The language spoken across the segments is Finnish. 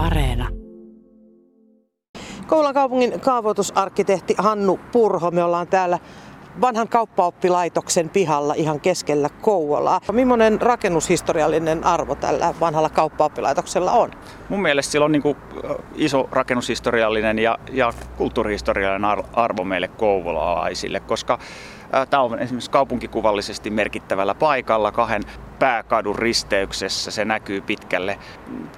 Areena. Koulan kaupungin kaavoitusarkkitehti Hannu Purho. Me ollaan täällä vanhan kauppaoppilaitoksen pihalla ihan keskellä Kouvolaa. Millainen rakennushistoriallinen arvo tällä vanhalla kauppaoppilaitoksella on? Mun mielestä sillä on niin kuin iso rakennushistoriallinen ja, ja kulttuurihistoriallinen arvo meille kouvolalaisille, koska Tämä on esimerkiksi kaupunkikuvallisesti merkittävällä paikalla kahden pääkadun risteyksessä. Se näkyy pitkälle.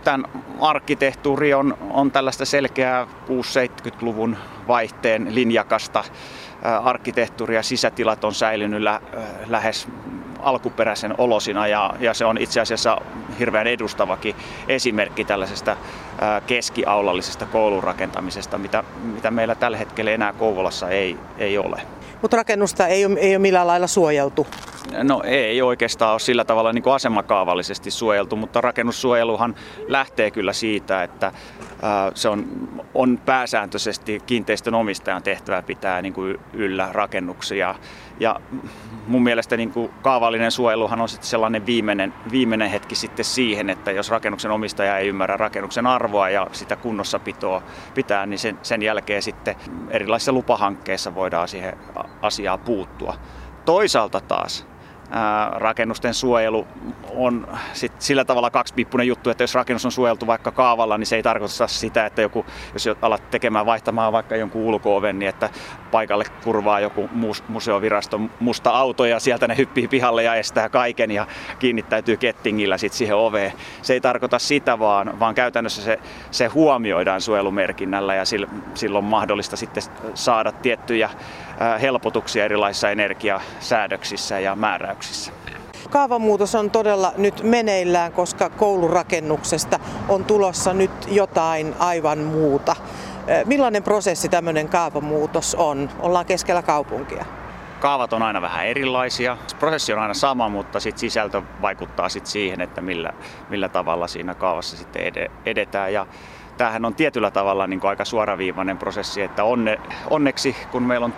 Tämän arkkitehtuuri on, on tällaista selkeää 6-70-luvun vaihteen linjakasta arkkitehtuuria. Sisätilat on säilynyt lä- lähes alkuperäisen olosina ja, ja se on itse asiassa hirveän edustavakin esimerkki tällaisesta keskiaulallisesta koulun rakentamisesta, mitä, mitä meillä tällä hetkellä enää Kouvolassa ei, ei ole. Mutta rakennusta ei ole, ei ole millään lailla suojeltu. No ei oikeastaan ole sillä tavalla niin kuin asemakaavallisesti suojeltu, mutta rakennussuojeluhan lähtee kyllä siitä, että se on, on pääsääntöisesti kiinteistön omistajan tehtävä pitää niin kuin yllä rakennuksia. Ja mun mielestä niin kuin kaavallinen suojeluhan on sitten sellainen viimeinen, viimeinen hetki sitten siihen, että jos rakennuksen omistaja ei ymmärrä rakennuksen arvoa ja sitä kunnossapitoa pitää, niin sen, sen jälkeen sitten erilaisissa lupahankkeissa voidaan siihen asiaan puuttua. Toisaalta taas rakennusten suojelu on sit sillä tavalla kaksipiippunen juttu, että jos rakennus on suojeltu vaikka kaavalla, niin se ei tarkoita sitä, että joku, jos alat tekemään vaihtamaan vaikka jonkun ulkooven, niin että paikalle kurvaa joku museoviraston musta auto ja sieltä ne hyppii pihalle ja estää kaiken ja kiinnittäytyy kettingillä sit siihen oveen. Se ei tarkoita sitä, vaan, vaan käytännössä se, se huomioidaan suojelumerkinnällä ja silloin on mahdollista sitten saada tiettyjä helpotuksia erilaisissa energiasäädöksissä ja määräyksissä. Kaavamuutos on todella nyt meneillään, koska koulurakennuksesta on tulossa nyt jotain aivan muuta. Millainen prosessi tämmöinen kaavamuutos on? Ollaan keskellä kaupunkia. Kaavat on aina vähän erilaisia. Prosessi on aina sama, mutta sit sisältö vaikuttaa sit siihen, että millä, millä tavalla siinä kaavassa sitten edetään. Ja tämähän on tietyllä tavalla niin kuin aika suoraviivainen prosessi, että onne, onneksi kun meillä on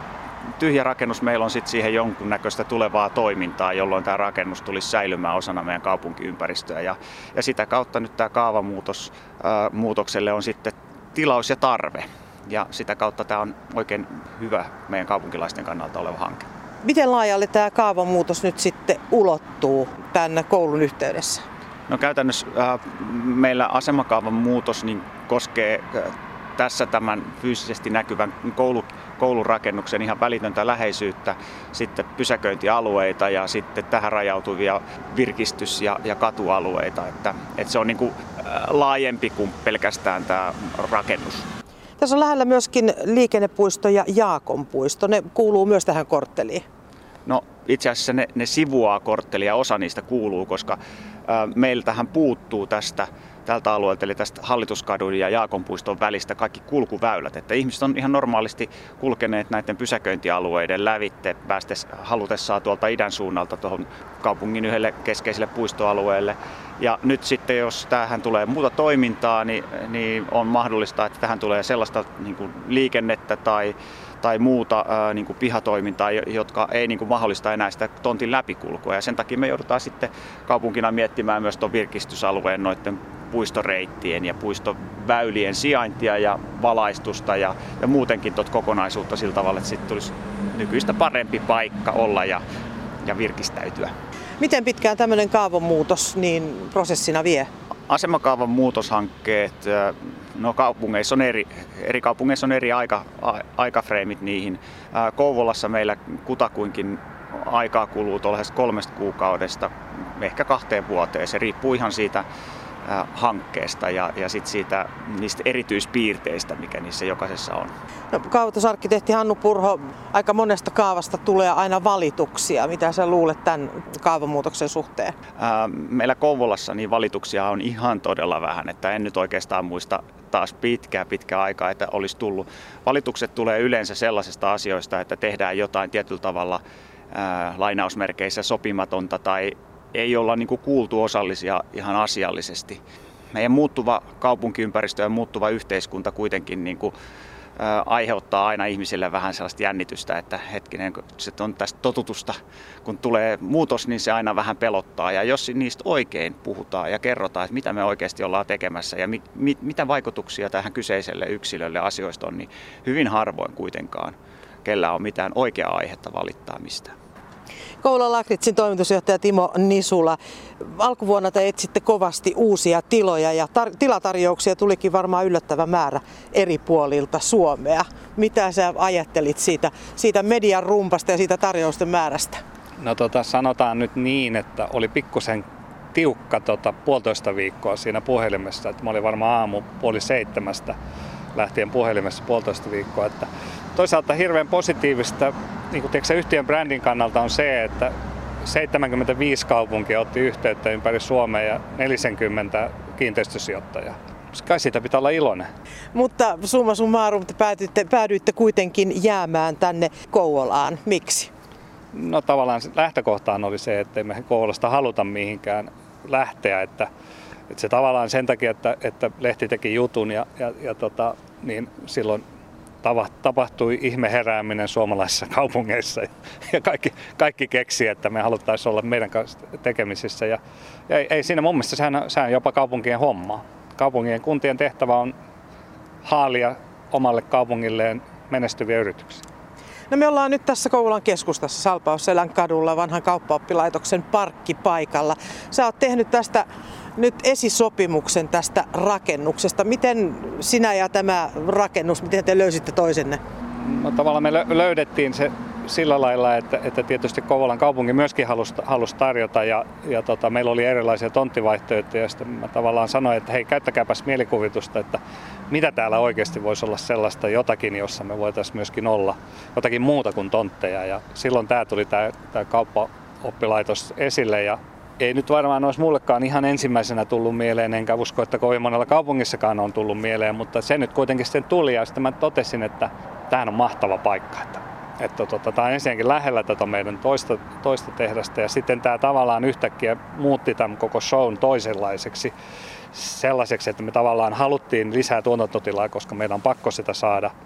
tyhjä rakennus, meillä on sitten siihen jonkunnäköistä tulevaa toimintaa, jolloin tämä rakennus tulisi säilymään osana meidän kaupunkiympäristöä. Ja, ja sitä kautta nyt tämä kaavamuutos ää, muutokselle on sitten tilaus ja tarve. Ja sitä kautta tämä on oikein hyvä meidän kaupunkilaisten kannalta oleva hanke. Miten laajalle tämä kaavamuutos nyt sitten ulottuu tänne koulun yhteydessä? No käytännössä äh, meillä asemakaavan muutos niin koskee äh, tässä tämän fyysisesti näkyvän koulu, koulurakennuksen ihan välitöntä läheisyyttä, sitten pysäköintialueita ja sitten tähän rajautuvia virkistys- ja, ja katualueita. Että, että se on niin kuin laajempi kuin pelkästään tämä rakennus. Tässä on lähellä myöskin liikennepuisto ja Jaakonpuisto. Ne kuuluu myös tähän kortteliin. No itse asiassa ne, ne sivuaa korttelia, osa niistä kuuluu, koska ä, meiltähän puuttuu tästä tältä alueelta, eli tästä Hallituskadun ja Jaakonpuiston välistä kaikki kulkuväylät. Että ihmiset on ihan normaalisti kulkeneet näiden pysäköintialueiden lävitte päästes halutessaan tuolta idän suunnalta tuohon kaupungin yhdelle keskeiselle puistoalueelle. Ja nyt sitten, jos tähän tulee muuta toimintaa, niin, niin on mahdollista, että tähän tulee sellaista niin kuin liikennettä tai tai muuta ää, niin kuin pihatoimintaa, jotka ei niin kuin mahdollista enää sitä tontin läpikulkua. Ja sen takia me joudutaan sitten kaupunkina miettimään myös tuon virkistysalueen noiden puistoreittien ja puistoväylien sijaintia ja valaistusta ja, ja muutenkin tuota kokonaisuutta sillä tavalla, että sitten tulisi nykyistä parempi paikka olla ja, ja virkistäytyä. Miten pitkään tämmöinen kaavomuutos niin prosessina vie? Asemakaavan muutoshankkeet, no kaupungeissa on eri, eri kaupungeissa on eri aika, aikafreimit niihin. Kouvolassa meillä kutakuinkin aikaa kuluu tuollaisesta kolmesta kuukaudesta ehkä kahteen vuoteen. Se riippuu ihan siitä hankkeesta ja, ja sit siitä, niistä erityispiirteistä, mikä niissä jokaisessa on. No, kaavoitusarkkitehti Hannu Purho, aika monesta kaavasta tulee aina valituksia. Mitä sä luulet tämän kaavamuutoksen suhteen? Ää, meillä Kouvolassa niin valituksia on ihan todella vähän, että en nyt oikeastaan muista taas pitkää pitkää aikaa, että olisi tullut. Valitukset tulee yleensä sellaisista asioista, että tehdään jotain tietyllä tavalla ää, lainausmerkeissä sopimatonta tai ei olla niin kuin kuultu osallisia ihan asiallisesti. Meidän muuttuva kaupunkiympäristö ja muuttuva yhteiskunta kuitenkin niin kuin aiheuttaa aina ihmisille vähän sellaista jännitystä, että hetkinen, se on tästä totutusta, kun tulee muutos, niin se aina vähän pelottaa. Ja jos niistä oikein puhutaan ja kerrotaan, että mitä me oikeasti ollaan tekemässä ja mi, mi, mitä vaikutuksia tähän kyseiselle yksilölle asioista on, niin hyvin harvoin kuitenkaan kellä on mitään oikeaa aihetta valittaa mistään. Koulan Lakritsin toimitusjohtaja Timo Nisula. Alkuvuonna te etsitte kovasti uusia tiloja ja tar- tilatarjouksia tulikin varmaan yllättävä määrä eri puolilta Suomea. Mitä sä ajattelit siitä, siitä median rumpasta ja siitä tarjousten määrästä? No tota, sanotaan nyt niin, että oli pikkusen tiukka tota, puolitoista viikkoa siinä puhelimessa. Että mä olin varmaan aamu puoli seitsemästä lähtien puhelimessa puolitoista viikkoa. Että toisaalta hirveän positiivista niin kuin tiedätkö, yhtiön brändin kannalta on se, että 75 kaupunkia otti yhteyttä ympäri Suomea ja 40 kiinteistösijoittajaa. Kai siitä pitää olla iloinen. Mutta summa summarum te päädyitte, päädyitte kuitenkin jäämään tänne Kouvolaan. Miksi? No tavallaan lähtökohtaan oli se, että emme Kouvolasta haluta mihinkään lähteä. Että, että se tavallaan sen takia, että, että lehti teki jutun ja, ja, ja tota, niin silloin tapahtui ihmeherääminen suomalaisissa kaupungeissa ja kaikki, kaikki keksi, että me haluttaisiin olla meidän kanssa tekemisissä. Ja, ja ei, ei siinä mun mielestä, sehän, sehän jopa kaupunkien homma. Kaupungien kuntien tehtävä on haalia omalle kaupungilleen menestyviä yrityksiä. No me ollaan nyt tässä Kouvolan keskustassa Salpausselän kadulla vanhan kauppaoppilaitoksen parkkipaikalla. Sä oot tehnyt tästä nyt esisopimuksen tästä rakennuksesta. Miten sinä ja tämä rakennus, miten te löysitte toisenne? No, tavallaan me löydettiin se sillä lailla, että, että tietysti Kouvolan kaupunki myöskin halusi, halusi tarjota ja, ja tota, meillä oli erilaisia tonttivaihtoehtoja ja sitten mä tavallaan sanoin, että hei käyttäkääpäs mielikuvitusta, että mitä täällä oikeasti voisi olla sellaista jotakin, jossa me voitaisiin myöskin olla jotakin muuta kuin tontteja ja silloin tämä tuli tämä, tämä kauppaoppilaitos esille ja ei nyt varmaan olisi mullekaan ihan ensimmäisenä tullut mieleen, enkä usko, että kovin monella kaupungissakaan on tullut mieleen, mutta se nyt kuitenkin sitten tuli ja sitten mä totesin, että tämä on mahtava paikka. Että, että tota, tämä on ensinnäkin lähellä tätä meidän toista, toista tehdasta ja sitten tämä tavallaan yhtäkkiä muutti tämän koko shown toisenlaiseksi sellaiseksi, että me tavallaan haluttiin lisää tuotantotilaa, koska meidän on pakko sitä saada –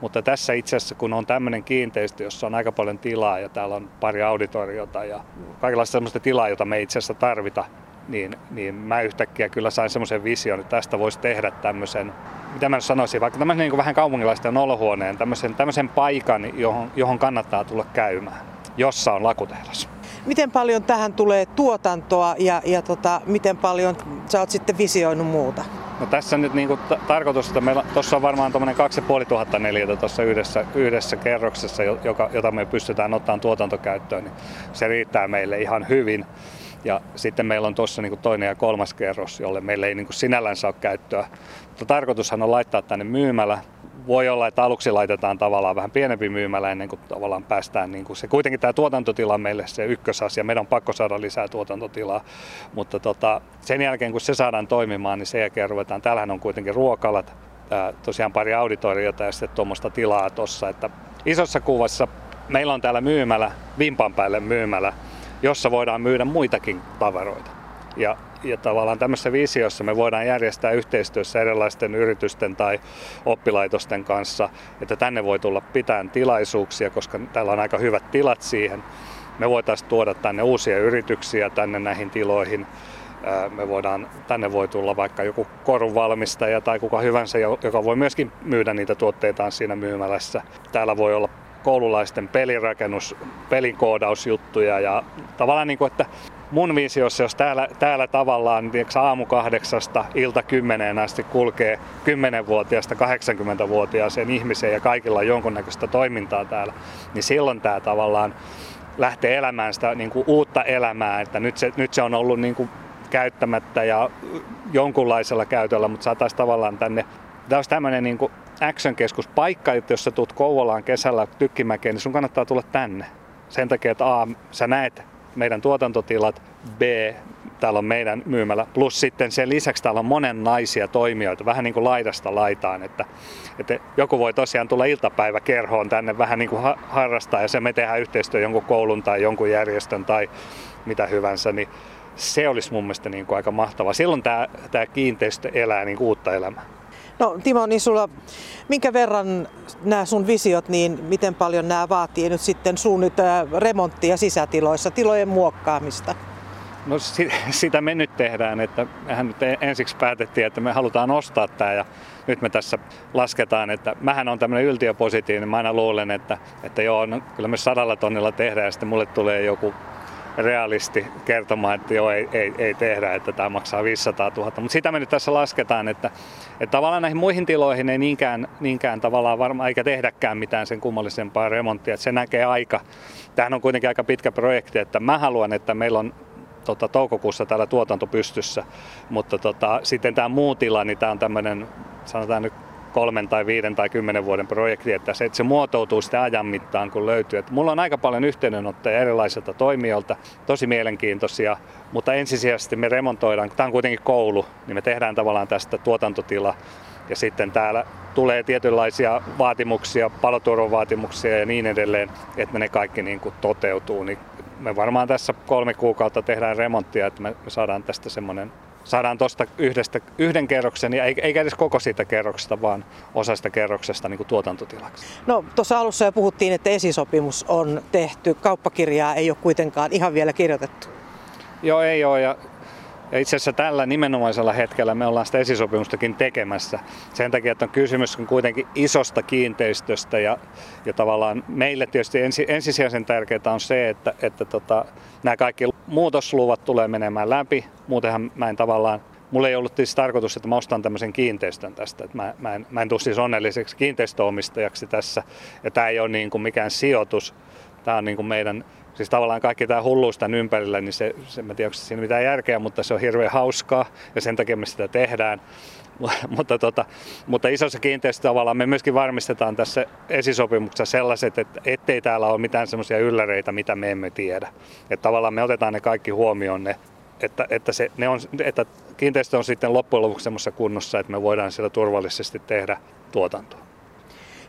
mutta tässä itse asiassa, kun on tämmöinen kiinteistö, jossa on aika paljon tilaa ja täällä on pari auditoriota ja kaikenlaista sellaista tilaa, jota me itse asiassa tarvita, niin, niin mä yhtäkkiä kyllä sain semmoisen vision, että tästä voisi tehdä tämmöisen, mitä mä sanoisin, vaikka tämmöisen niin vähän kaupunkilaisten olohuoneen, tämmöisen, tämmöisen paikan, johon, johon kannattaa tulla käymään, jossa on lakutehdas. Miten paljon tähän tulee tuotantoa ja, ja tota, miten paljon sä oot sitten visioinut muuta? No tässä nyt niin kuin t- tarkoitus, että meillä tuossa on varmaan tuommoinen 2500 neliötä tuossa yhdessä, yhdessä kerroksessa, joka, jota me pystytään ottamaan tuotantokäyttöön, niin se riittää meille ihan hyvin. Ja sitten meillä on tuossa niin toinen ja kolmas kerros, jolle meillä ei niin kuin sinällänsä ole käyttöä. Mutta tarkoitushan on laittaa tänne myymälä, voi olla, että aluksi laitetaan tavallaan vähän pienempi myymälä ennen kuin tavallaan päästään. Niin kuin se, kuitenkin tämä tuotantotila on meille se ykkösasia. Meidän on pakko saada lisää tuotantotilaa. Mutta tota, sen jälkeen kun se saadaan toimimaan, niin sen jälkeen ruvetaan. Täällähän on kuitenkin ruokalat, tosiaan pari auditoriota ja sitten tuommoista tilaa tuossa. Että isossa kuvassa meillä on täällä myymälä, vimpan päälle myymälä, jossa voidaan myydä muitakin tavaroita. Ja ja tavallaan tämmöisessä visiossa me voidaan järjestää yhteistyössä erilaisten yritysten tai oppilaitosten kanssa, että tänne voi tulla pitäen tilaisuuksia, koska täällä on aika hyvät tilat siihen. Me voitaisiin tuoda tänne uusia yrityksiä tänne näihin tiloihin. Me voidaan, tänne voi tulla vaikka joku korunvalmistaja tai kuka hyvänsä, joka voi myöskin myydä niitä tuotteitaan siinä myymälässä. Täällä voi olla koululaisten pelirakennus, pelikoodausjuttuja ja tavallaan niin kuin, että mun visiossa, jos täällä, täällä tavallaan niin aamu kahdeksasta ilta kymmeneen asti kulkee 10-vuotiaasta 80-vuotiaaseen ihmiseen ja kaikilla on jonkunnäköistä toimintaa täällä, niin silloin tämä tavallaan lähtee elämään sitä niin kuin uutta elämää, että nyt se, nyt se on ollut niin kuin käyttämättä ja jonkunlaisella käytöllä, mutta saataisiin tavallaan tänne, tämä olisi tämmöinen niin kuin action-keskuspaikka, että jos sä tulet Kouvolaan kesällä Tykkimäkeen, niin sun kannattaa tulla tänne. Sen takia, että A, sä näet meidän tuotantotilat, B, täällä on meidän myymälä, plus sitten sen lisäksi täällä on monen naisia toimijoita, vähän niin kuin laidasta laitaan, että, että joku voi tosiaan tulla iltapäiväkerhoon tänne vähän niin kuin harrastaa ja se me tehdään yhteistyö jonkun koulun tai jonkun järjestön tai mitä hyvänsä, niin se olisi mun mielestä niin kuin aika mahtavaa. Silloin tämä, tämä kiinteistö elää niin kuin uutta elämää. No Timo, niin sulla, minkä verran nämä sun visiot, niin miten paljon nämä vaatii nyt sitten suunnitella remonttia sisätiloissa, tilojen muokkaamista? No sitä me nyt tehdään, että mehän nyt ensiksi päätettiin, että me halutaan ostaa tämä ja nyt me tässä lasketaan, että mähän on tämmöinen yltiöpositiivinen, mä aina luulen, että, että joo, no, kyllä me sadalla tonnilla tehdään ja sitten mulle tulee joku realisti kertomaan, että joo, ei, ei, ei tehdä, että tämä maksaa 500 000. Mutta sitä me nyt tässä lasketaan, että, että tavallaan näihin muihin tiloihin ei niinkään, niinkään tavallaan varmaan eikä tehdäkään mitään sen kummallisempaa remonttia. Että se näkee aika. Tämähän on kuitenkin aika pitkä projekti, että mä haluan, että meillä on tota, toukokuussa täällä tuotanto pystyssä, mutta tota, sitten tämä muu tila, niin tämä on tämmöinen, sanotaan nyt kolmen tai viiden tai kymmenen vuoden projekti, että se, että se muotoutuu sitten ajan mittaan, kun löytyy. Että mulla on aika paljon yhteydenottoja erilaisilta toimijoilta, tosi mielenkiintoisia, mutta ensisijaisesti me remontoidaan, tämä on kuitenkin koulu, niin me tehdään tavallaan tästä tuotantotila ja sitten täällä tulee tietynlaisia vaatimuksia, paloturvavaatimuksia ja niin edelleen, että ne kaikki niin kuin toteutuu. Niin me varmaan tässä kolme kuukautta tehdään remonttia, että me saadaan tästä semmoinen saadaan tuosta yhdestä, yhden kerroksen, ja eikä edes koko siitä kerroksesta, vaan osasta kerroksesta niin kuin tuotantotilaksi. No tuossa alussa jo puhuttiin, että esisopimus on tehty. Kauppakirjaa ei ole kuitenkaan ihan vielä kirjoitettu. Joo, ei ole. Ja ja itse asiassa tällä nimenomaisella hetkellä me ollaan sitä esisopimustakin tekemässä. Sen takia, että on kysymys on kuitenkin isosta kiinteistöstä ja, ja tavallaan meille tietysti ensi, ensisijaisen tärkeää on se, että, että tota, nämä kaikki muutosluvat tulee menemään läpi. Muutenhan mä en tavallaan Mulla ei ollut siis tarkoitus, että mä ostan tämmöisen kiinteistön tästä. Mä, mä, en, mä en tule siis onnelliseksi kiinteistöomistajaksi tässä. Ja tämä ei ole niin kuin mikään sijoitus. Tämä on niin kuin meidän siis tavallaan kaikki tämä hulluus tämän ympärillä, niin se, se mä tiedän, onko siinä mitään järkeä, mutta se on hirveän hauskaa ja sen takia me sitä tehdään. mutta, tota, mutta isossa kiinteistössä tavallaan me myöskin varmistetaan tässä esisopimuksessa sellaiset, että ettei täällä ole mitään semmoisia ylläreitä, mitä me emme tiedä. Että tavallaan me otetaan ne kaikki huomioon, ne, että, että, se, ne on, että kiinteistö on sitten loppujen lopuksi semmoisessa kunnossa, että me voidaan siellä turvallisesti tehdä tuotantoa.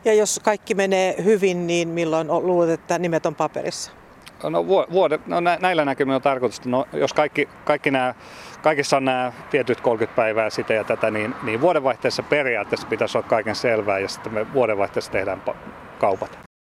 Ja jos kaikki menee hyvin, niin milloin luulet, että nimet on paperissa? No, vuode, no näillä näkymillä on tarkoitus, no, jos kaikki, kaikki nämä, kaikissa on nämä tietyt 30 päivää sitä ja tätä, niin, niin vuodenvaihteessa periaatteessa pitäisi olla kaiken selvää ja sitten me vuodenvaihteessa tehdään kaupat.